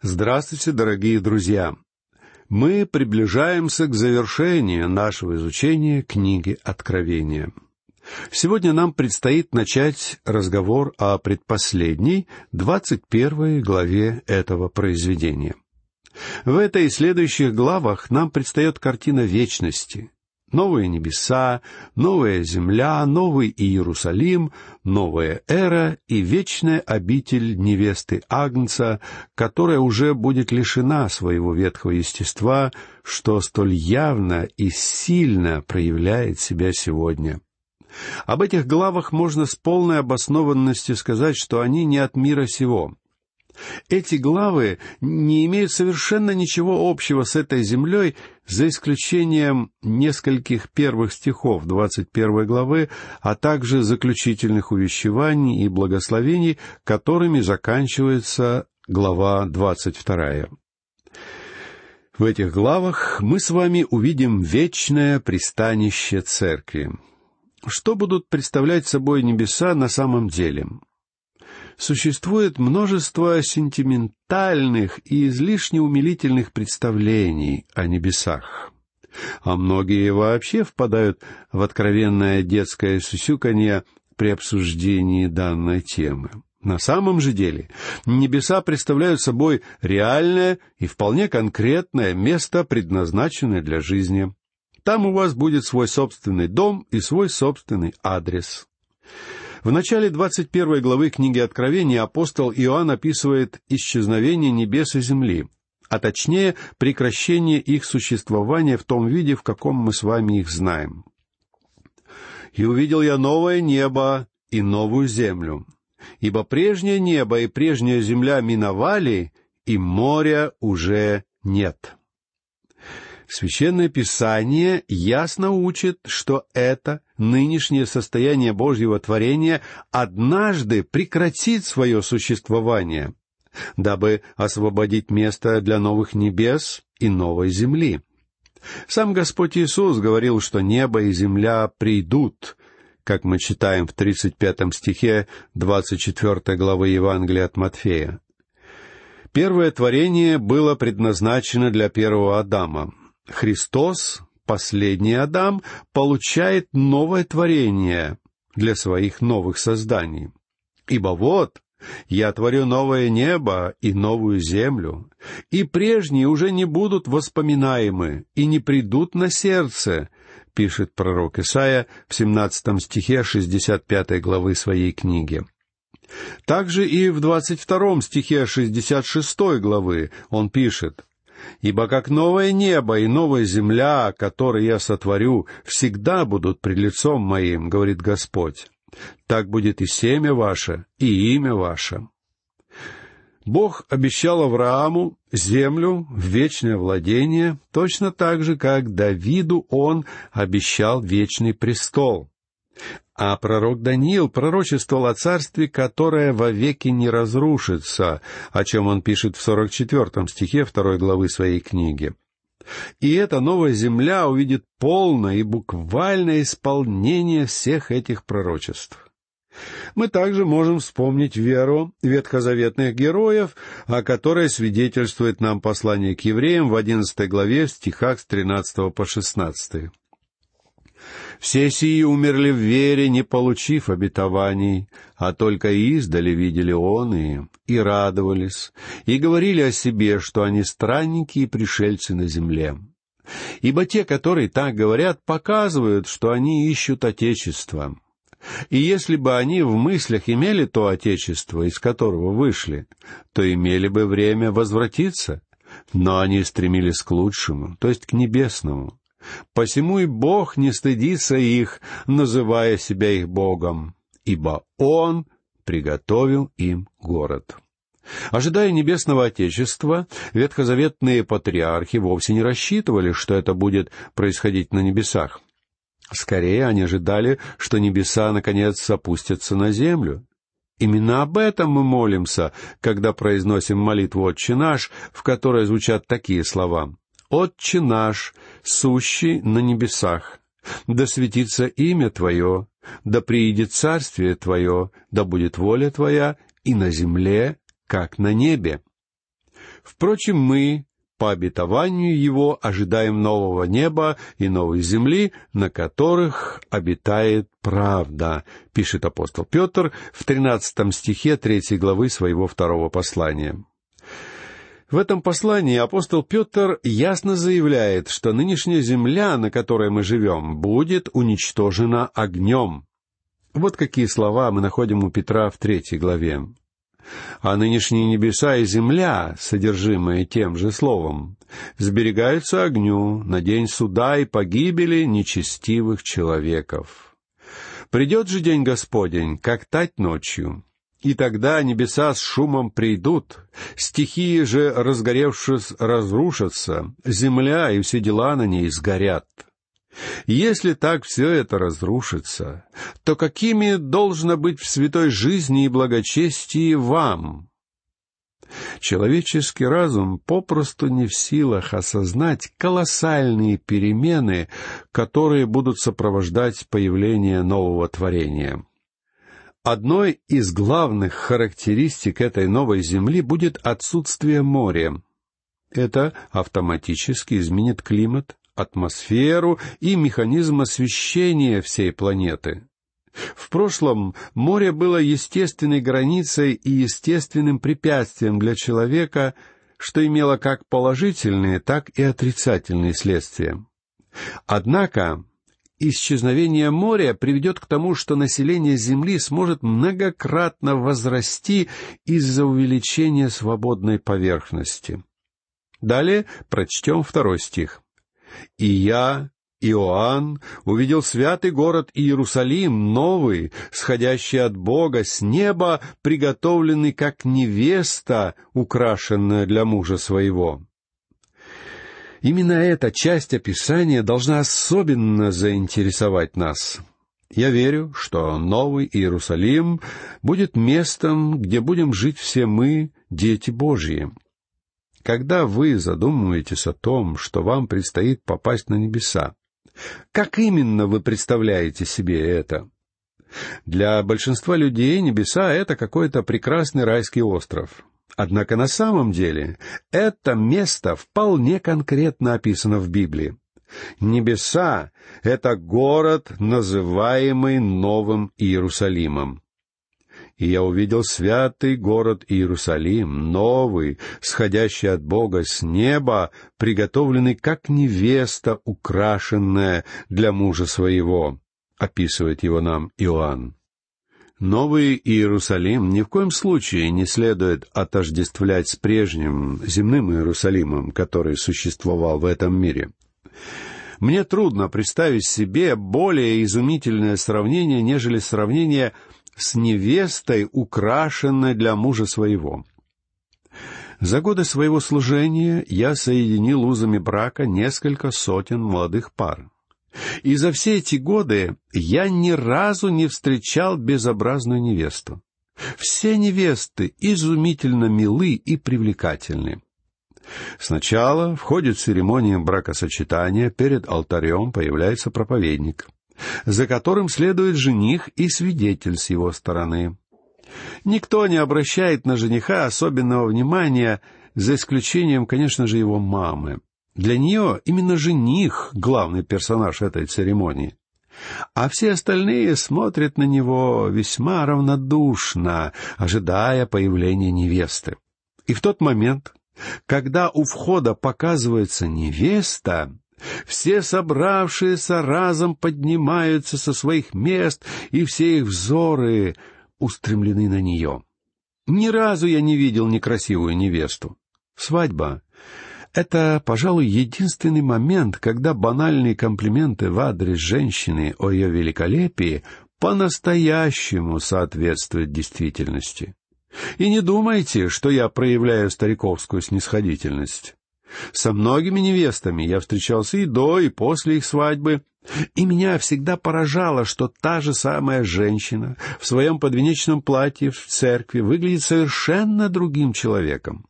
Здравствуйте, дорогие друзья! Мы приближаемся к завершению нашего изучения книги Откровения. Сегодня нам предстоит начать разговор о предпоследней, двадцать первой главе этого произведения. В этой и следующих главах нам предстает картина вечности, новые небеса, новая земля, новый Иерусалим, новая эра и вечная обитель невесты Агнца, которая уже будет лишена своего ветхого естества, что столь явно и сильно проявляет себя сегодня. Об этих главах можно с полной обоснованностью сказать, что они не от мира сего — эти главы не имеют совершенно ничего общего с этой землей, за исключением нескольких первых стихов двадцать первой главы, а также заключительных увещеваний и благословений, которыми заканчивается глава двадцать вторая. В этих главах мы с вами увидим вечное пристанище церкви. Что будут представлять собой небеса на самом деле? Существует множество сентиментальных и излишне умилительных представлений о небесах. А многие вообще впадают в откровенное детское сусюканье при обсуждении данной темы. На самом же деле небеса представляют собой реальное и вполне конкретное место, предназначенное для жизни. Там у вас будет свой собственный дом и свой собственный адрес. В начале 21 главы книги Откровения апостол Иоанн описывает исчезновение небес и земли, а точнее прекращение их существования в том виде, в каком мы с вами их знаем. «И увидел я новое небо и новую землю, ибо прежнее небо и прежняя земля миновали, и моря уже нет». Священное Писание ясно учит, что это нынешнее состояние Божьего творения однажды прекратит свое существование, дабы освободить место для новых небес и новой земли. Сам Господь Иисус говорил, что небо и земля придут, как мы читаем в 35 стихе 24 главы Евангелия от Матфея. Первое творение было предназначено для первого Адама — Христос, последний Адам, получает новое творение для своих новых созданий. Ибо вот, я творю новое небо и новую землю, и прежние уже не будут воспоминаемы и не придут на сердце, пишет пророк Исаия в 17 стихе 65 главы своей книги. Также и в 22 стихе 66 главы он пишет, Ибо как новое небо и новая земля, которые я сотворю, всегда будут пред лицом моим, говорит Господь. Так будет и семя ваше, и имя ваше. Бог обещал Аврааму землю в вечное владение, точно так же, как Давиду он обещал вечный престол. А пророк Даниил пророчествовал о царстве, которое вовеки не разрушится, о чем он пишет в сорок четвертом стихе второй главы своей книги. И эта новая земля увидит полное и буквальное исполнение всех этих пророчеств. Мы также можем вспомнить веру ветхозаветных героев, о которой свидетельствует нам послание к евреям в одиннадцатой главе в стихах с тринадцатого по шестнадцатый. Все сии умерли в вере, не получив обетований, а только издали видели он и, и радовались, и говорили о себе, что они странники и пришельцы на земле. Ибо те, которые так говорят, показывают, что они ищут Отечество. И если бы они в мыслях имели то Отечество, из которого вышли, то имели бы время возвратиться, но они стремились к лучшему, то есть к небесному. Посему и Бог не стыдится их, называя себя их Богом, ибо Он приготовил им город. Ожидая небесного Отечества, ветхозаветные патриархи вовсе не рассчитывали, что это будет происходить на небесах. Скорее, они ожидали, что небеса, наконец, опустятся на землю. Именно об этом мы молимся, когда произносим молитву «Отче наш», в которой звучат такие слова. «Отче наш, сущий на небесах, да светится имя Твое, да приидет царствие Твое, да будет воля Твоя и на земле, как на небе». Впрочем, мы, по обетованию Его, ожидаем нового неба и новой земли, на которых обитает правда, пишет апостол Петр в тринадцатом стихе третьей главы своего второго послания. В этом послании апостол Петр ясно заявляет, что нынешняя земля, на которой мы живем, будет уничтожена огнем. Вот какие слова мы находим у Петра в третьей главе. А нынешние небеса и земля, содержимые тем же словом, сберегаются огню на день суда и погибели нечестивых человеков. Придет же день Господень, как тать ночью, и тогда небеса с шумом придут, стихии же, разгоревшись, разрушатся, земля и все дела на ней сгорят. Если так все это разрушится, то какими должно быть в святой жизни и благочестии вам? Человеческий разум попросту не в силах осознать колоссальные перемены, которые будут сопровождать появление нового творения. Одной из главных характеристик этой новой Земли будет отсутствие моря. Это автоматически изменит климат, атмосферу и механизм освещения всей планеты. В прошлом море было естественной границей и естественным препятствием для человека, что имело как положительные, так и отрицательные следствия. Однако исчезновение моря приведет к тому, что население Земли сможет многократно возрасти из-за увеличения свободной поверхности. Далее прочтем второй стих. «И я, Иоанн, увидел святый город Иерусалим, новый, сходящий от Бога с неба, приготовленный как невеста, украшенная для мужа своего». Именно эта часть описания должна особенно заинтересовать нас. Я верю, что Новый Иерусалим будет местом, где будем жить все мы, дети Божьи. Когда вы задумываетесь о том, что вам предстоит попасть на небеса, как именно вы представляете себе это? Для большинства людей небеса — это какой-то прекрасный райский остров. Однако на самом деле это место вполне конкретно описано в Библии. Небеса — это город, называемый Новым Иерусалимом. И я увидел святый город Иерусалим, новый, сходящий от Бога с неба, приготовленный как невеста, украшенная для мужа своего, описывает его нам Иоанн. Новый Иерусалим ни в коем случае не следует отождествлять с прежним земным Иерусалимом, который существовал в этом мире. Мне трудно представить себе более изумительное сравнение, нежели сравнение с невестой, украшенной для мужа своего. За годы своего служения я соединил узами брака несколько сотен молодых пар. И за все эти годы я ни разу не встречал безобразную невесту. Все невесты изумительно милы и привлекательны. Сначала в ходе церемонии бракосочетания перед алтарем появляется проповедник, за которым следует жених и свидетель с его стороны. Никто не обращает на жениха особенного внимания, за исключением, конечно же, его мамы. Для нее именно жених — главный персонаж этой церемонии. А все остальные смотрят на него весьма равнодушно, ожидая появления невесты. И в тот момент, когда у входа показывается невеста, все собравшиеся разом поднимаются со своих мест, и все их взоры устремлены на нее. Ни разу я не видел некрасивую невесту. Свадьба это, пожалуй, единственный момент, когда банальные комплименты в адрес женщины о ее великолепии по-настоящему соответствуют действительности. И не думайте, что я проявляю стариковскую снисходительность. Со многими невестами я встречался и до, и после их свадьбы, и меня всегда поражало, что та же самая женщина в своем подвенечном платье в церкви выглядит совершенно другим человеком.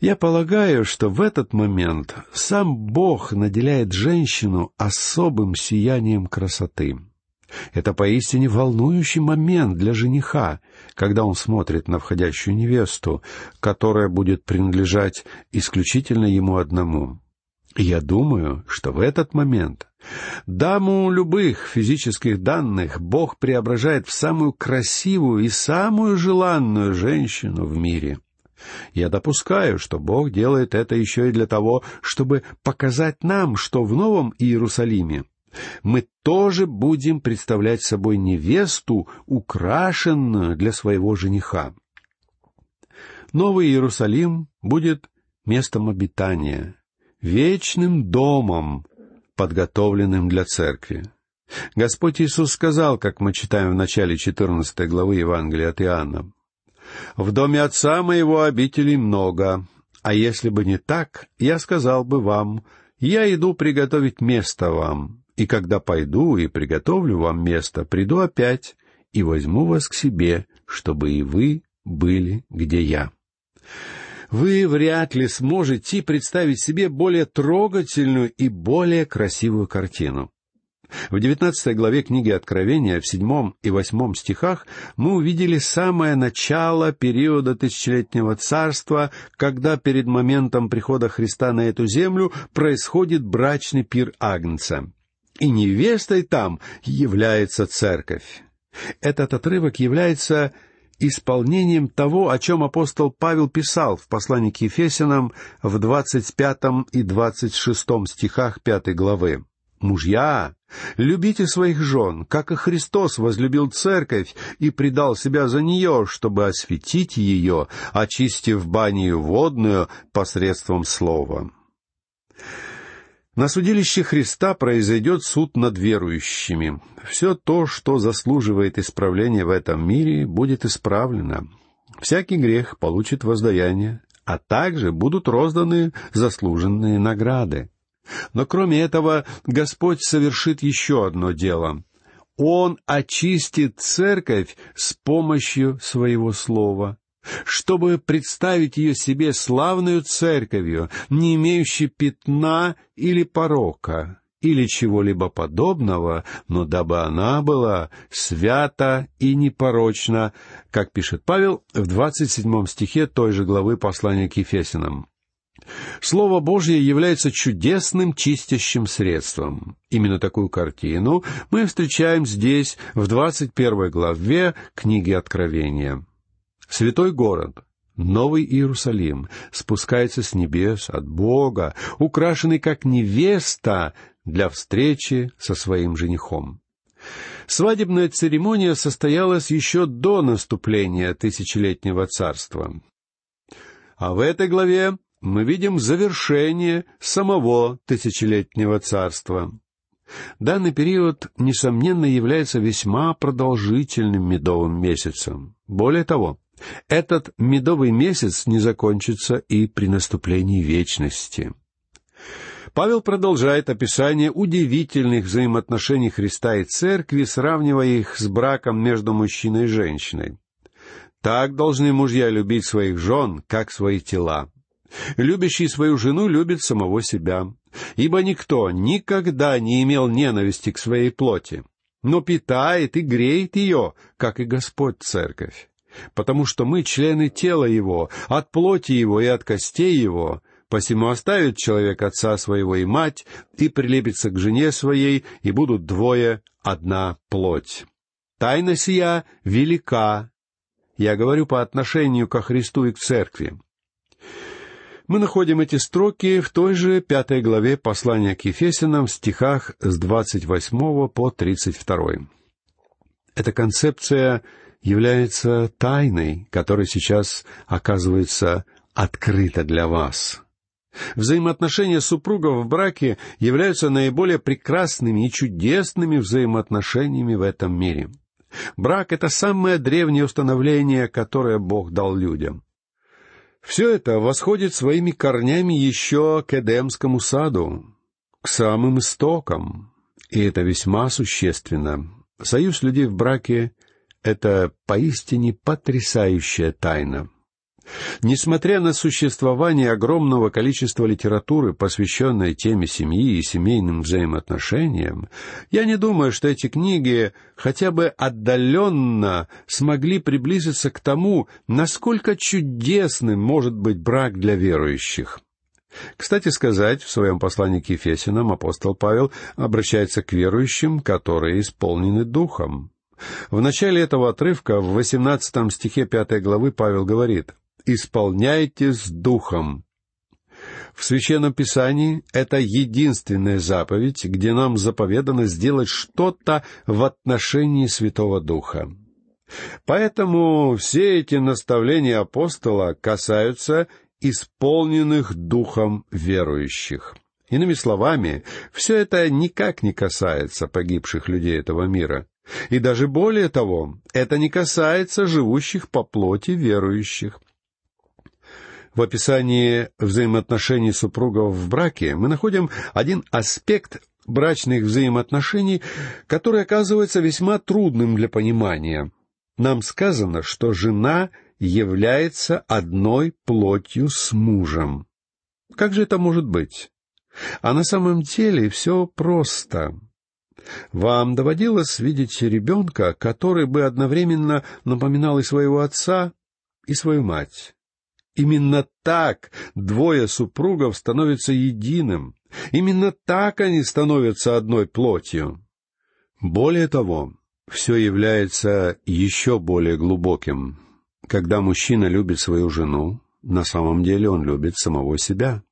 Я полагаю, что в этот момент сам Бог наделяет женщину особым сиянием красоты. Это поистине волнующий момент для жениха, когда он смотрит на входящую невесту, которая будет принадлежать исключительно ему одному. Я думаю, что в этот момент даму любых физических данных Бог преображает в самую красивую и самую желанную женщину в мире. Я допускаю, что Бог делает это еще и для того, чтобы показать нам, что в Новом Иерусалиме мы тоже будем представлять собой невесту, украшенную для своего жениха. Новый Иерусалим будет местом обитания, вечным домом, подготовленным для церкви. Господь Иисус сказал, как мы читаем в начале 14 главы Евангелия от Иоанна, «В доме Отца моего обителей много, а если бы не так, я сказал бы вам, я иду приготовить место вам, и когда пойду и приготовлю вам место, приду опять и возьму вас к себе, чтобы и вы были, где я». Вы вряд ли сможете представить себе более трогательную и более красивую картину. В девятнадцатой главе книги Откровения, в седьмом и восьмом стихах, мы увидели самое начало периода тысячелетнего царства, когда перед моментом прихода Христа на эту землю происходит брачный пир Агнца. И невестой там является церковь. Этот отрывок является исполнением того, о чем апостол Павел писал в послании к Ефесянам в двадцать пятом и двадцать шестом стихах пятой главы. «Мужья, любите своих жен, как и Христос возлюбил церковь и предал себя за нее, чтобы осветить ее, очистив банию водную посредством слова». На судилище Христа произойдет суд над верующими. Все то, что заслуживает исправления в этом мире, будет исправлено. Всякий грех получит воздаяние, а также будут розданы заслуженные награды. Но кроме этого, Господь совершит еще одно дело. Он очистит церковь с помощью своего слова чтобы представить ее себе славную церковью, не имеющей пятна или порока, или чего-либо подобного, но дабы она была свята и непорочна, как пишет Павел в двадцать седьмом стихе той же главы послания к Ефесинам. Слово Божье является чудесным чистящим средством. Именно такую картину мы встречаем здесь, в двадцать первой главе книги Откровения. Святой город, Новый Иерусалим, спускается с небес от Бога, украшенный как невеста для встречи со своим женихом. Свадебная церемония состоялась еще до наступления тысячелетнего царства. А в этой главе мы видим завершение самого тысячелетнего царства. Данный период, несомненно, является весьма продолжительным медовым месяцем. Более того, этот медовый месяц не закончится и при наступлении вечности. Павел продолжает описание удивительных взаимоотношений Христа и Церкви, сравнивая их с браком между мужчиной и женщиной. Так должны мужья любить своих жен, как свои тела. Любящий свою жену любит самого себя, ибо никто никогда не имел ненависти к своей плоти, но питает и греет ее, как и Господь Церковь потому что мы члены тела Его, от плоти Его и от костей Его, посему оставит человек отца своего и мать, и прилепится к жене своей, и будут двое одна плоть. Тайна сия велика. Я говорю по отношению ко Христу и к Церкви. Мы находим эти строки в той же пятой главе послания к Ефесянам в стихах с двадцать восьмого по тридцать второй. Эта концепция является тайной, которая сейчас оказывается открыта для вас. Взаимоотношения супругов в браке являются наиболее прекрасными и чудесными взаимоотношениями в этом мире. Брак — это самое древнее установление, которое Бог дал людям. Все это восходит своими корнями еще к Эдемскому саду, к самым истокам, и это весьма существенно. Союз людей в браке это поистине потрясающая тайна. Несмотря на существование огромного количества литературы, посвященной теме семьи и семейным взаимоотношениям, я не думаю, что эти книги хотя бы отдаленно смогли приблизиться к тому, насколько чудесным может быть брак для верующих. Кстати сказать, в своем послании к Ефесинам апостол Павел обращается к верующим, которые исполнены Духом. В начале этого отрывка, в восемнадцатом стихе пятой главы, Павел говорит — исполняйтесь духом. В Священном Писании это единственная заповедь, где нам заповедано сделать что-то в отношении Святого Духа. Поэтому все эти наставления апостола касаются исполненных Духом верующих. Иными словами, все это никак не касается погибших людей этого мира. И даже более того, это не касается живущих по плоти верующих. В описании взаимоотношений супругов в браке мы находим один аспект брачных взаимоотношений, который оказывается весьма трудным для понимания. Нам сказано, что жена является одной плотью с мужем. Как же это может быть? А на самом деле все просто. Вам доводилось видеть ребенка, который бы одновременно напоминал и своего отца, и свою мать? Именно так двое супругов становятся единым. Именно так они становятся одной плотью. Более того, все является еще более глубоким. Когда мужчина любит свою жену, на самом деле он любит самого себя.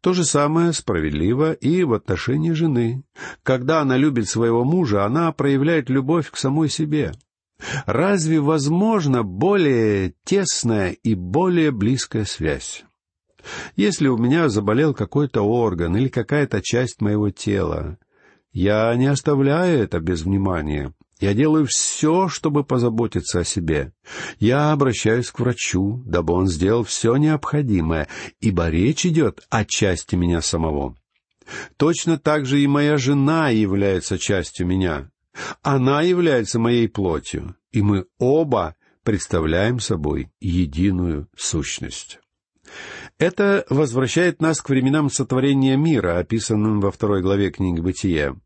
То же самое справедливо и в отношении жены. Когда она любит своего мужа, она проявляет любовь к самой себе. Разве возможно более тесная и более близкая связь? Если у меня заболел какой-то орган или какая-то часть моего тела, я не оставляю это без внимания. Я делаю все, чтобы позаботиться о себе. Я обращаюсь к врачу, дабы он сделал все необходимое, ибо речь идет о части меня самого. Точно так же и моя жена является частью меня. Она является моей плотью, и мы оба представляем собой единую сущность. Это возвращает нас к временам сотворения мира, описанным во второй главе книги «Бытия».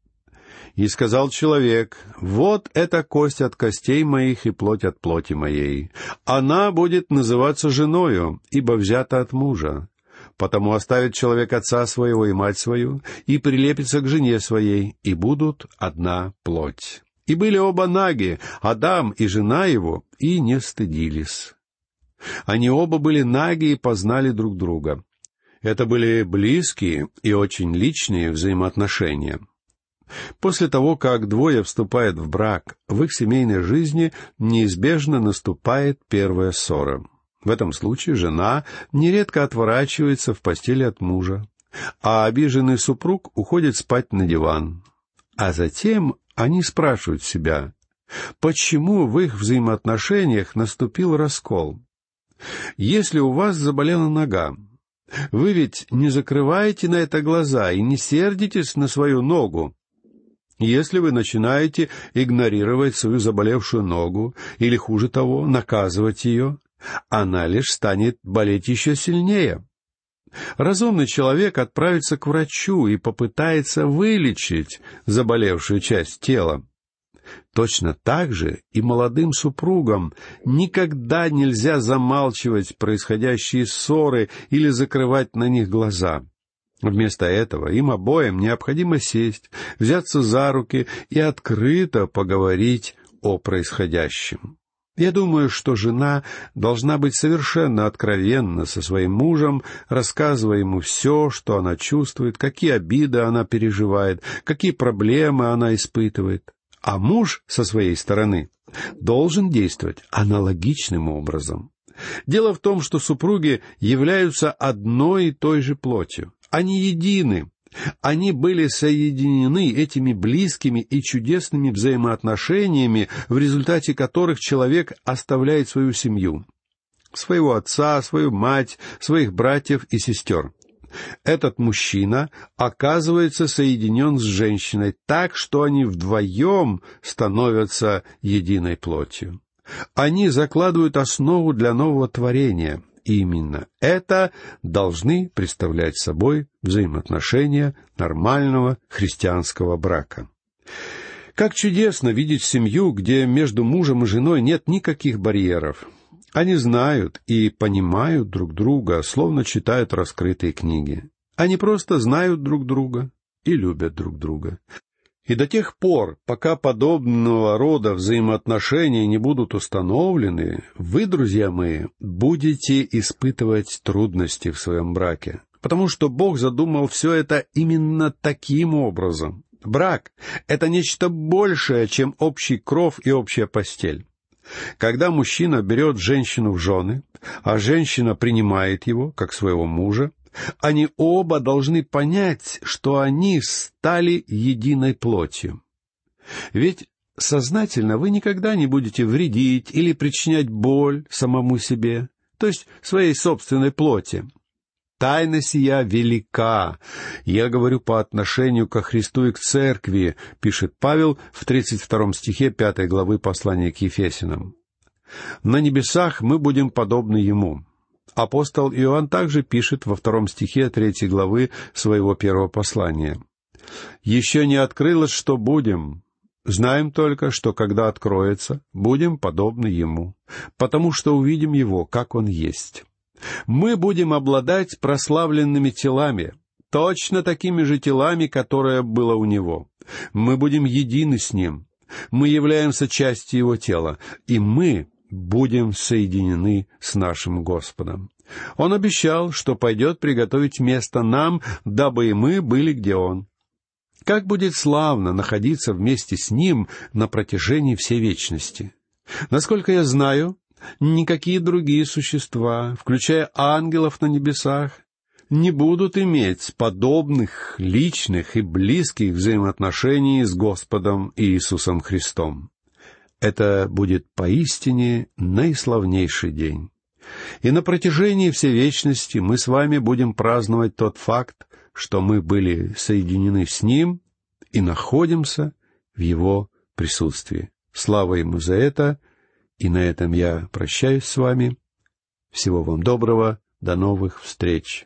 «И сказал человек, вот эта кость от костей моих и плоть от плоти моей. Она будет называться женою, ибо взята от мужа. Потому оставит человек отца своего и мать свою, и прилепится к жене своей, и будут одна плоть. И были оба наги, Адам и жена его, и не стыдились. Они оба были наги и познали друг друга. Это были близкие и очень личные взаимоотношения. После того, как двое вступают в брак, в их семейной жизни неизбежно наступает первая ссора — в этом случае жена нередко отворачивается в постели от мужа, а обиженный супруг уходит спать на диван. А затем они спрашивают себя, почему в их взаимоотношениях наступил раскол. Если у вас заболела нога, вы ведь не закрываете на это глаза и не сердитесь на свою ногу. Если вы начинаете игнорировать свою заболевшую ногу или, хуже того, наказывать ее, она лишь станет болеть еще сильнее. Разумный человек отправится к врачу и попытается вылечить заболевшую часть тела. Точно так же и молодым супругам никогда нельзя замалчивать происходящие ссоры или закрывать на них глаза. Вместо этого им обоим необходимо сесть, взяться за руки и открыто поговорить о происходящем. Я думаю, что жена должна быть совершенно откровенна со своим мужем, рассказывая ему все, что она чувствует, какие обиды она переживает, какие проблемы она испытывает. А муж, со своей стороны, должен действовать аналогичным образом. Дело в том, что супруги являются одной и той же плотью. Они едины, они были соединены этими близкими и чудесными взаимоотношениями, в результате которых человек оставляет свою семью, своего отца, свою мать, своих братьев и сестер. Этот мужчина оказывается соединен с женщиной так, что они вдвоем становятся единой плотью. Они закладывают основу для нового творения, именно это должны представлять собой взаимоотношения нормального христианского брака. Как чудесно видеть семью, где между мужем и женой нет никаких барьеров. Они знают и понимают друг друга, словно читают раскрытые книги. Они просто знают друг друга и любят друг друга. И до тех пор, пока подобного рода взаимоотношения не будут установлены, вы, друзья мои, будете испытывать трудности в своем браке, потому что Бог задумал все это именно таким образом. Брак — это нечто большее, чем общий кров и общая постель. Когда мужчина берет женщину в жены, а женщина принимает его, как своего мужа, они оба должны понять, что они стали единой плотью. Ведь сознательно вы никогда не будете вредить или причинять боль самому себе, то есть своей собственной плоти. Тайна сия велика. Я говорю по отношению ко Христу и к Церкви, пишет Павел в 32 стихе 5 главы послания к Ефесинам. На небесах мы будем подобны Ему. Апостол Иоанн также пишет во втором стихе третьей главы своего первого послания. «Еще не открылось, что будем. Знаем только, что когда откроется, будем подобны Ему, потому что увидим Его, как Он есть. Мы будем обладать прославленными телами, точно такими же телами, которое было у Него. Мы будем едины с Ним. Мы являемся частью Его тела, и мы будем соединены с нашим Господом. Он обещал, что пойдет приготовить место нам, дабы и мы были где Он. Как будет славно находиться вместе с Ним на протяжении всей вечности. Насколько я знаю, никакие другие существа, включая ангелов на небесах, не будут иметь подобных личных и близких взаимоотношений с Господом Иисусом Христом. Это будет поистине наиславнейший день. И на протяжении всей вечности мы с вами будем праздновать тот факт, что мы были соединены с Ним и находимся в Его присутствии. Слава Ему за это, и на этом я прощаюсь с вами. Всего вам доброго, до новых встреч.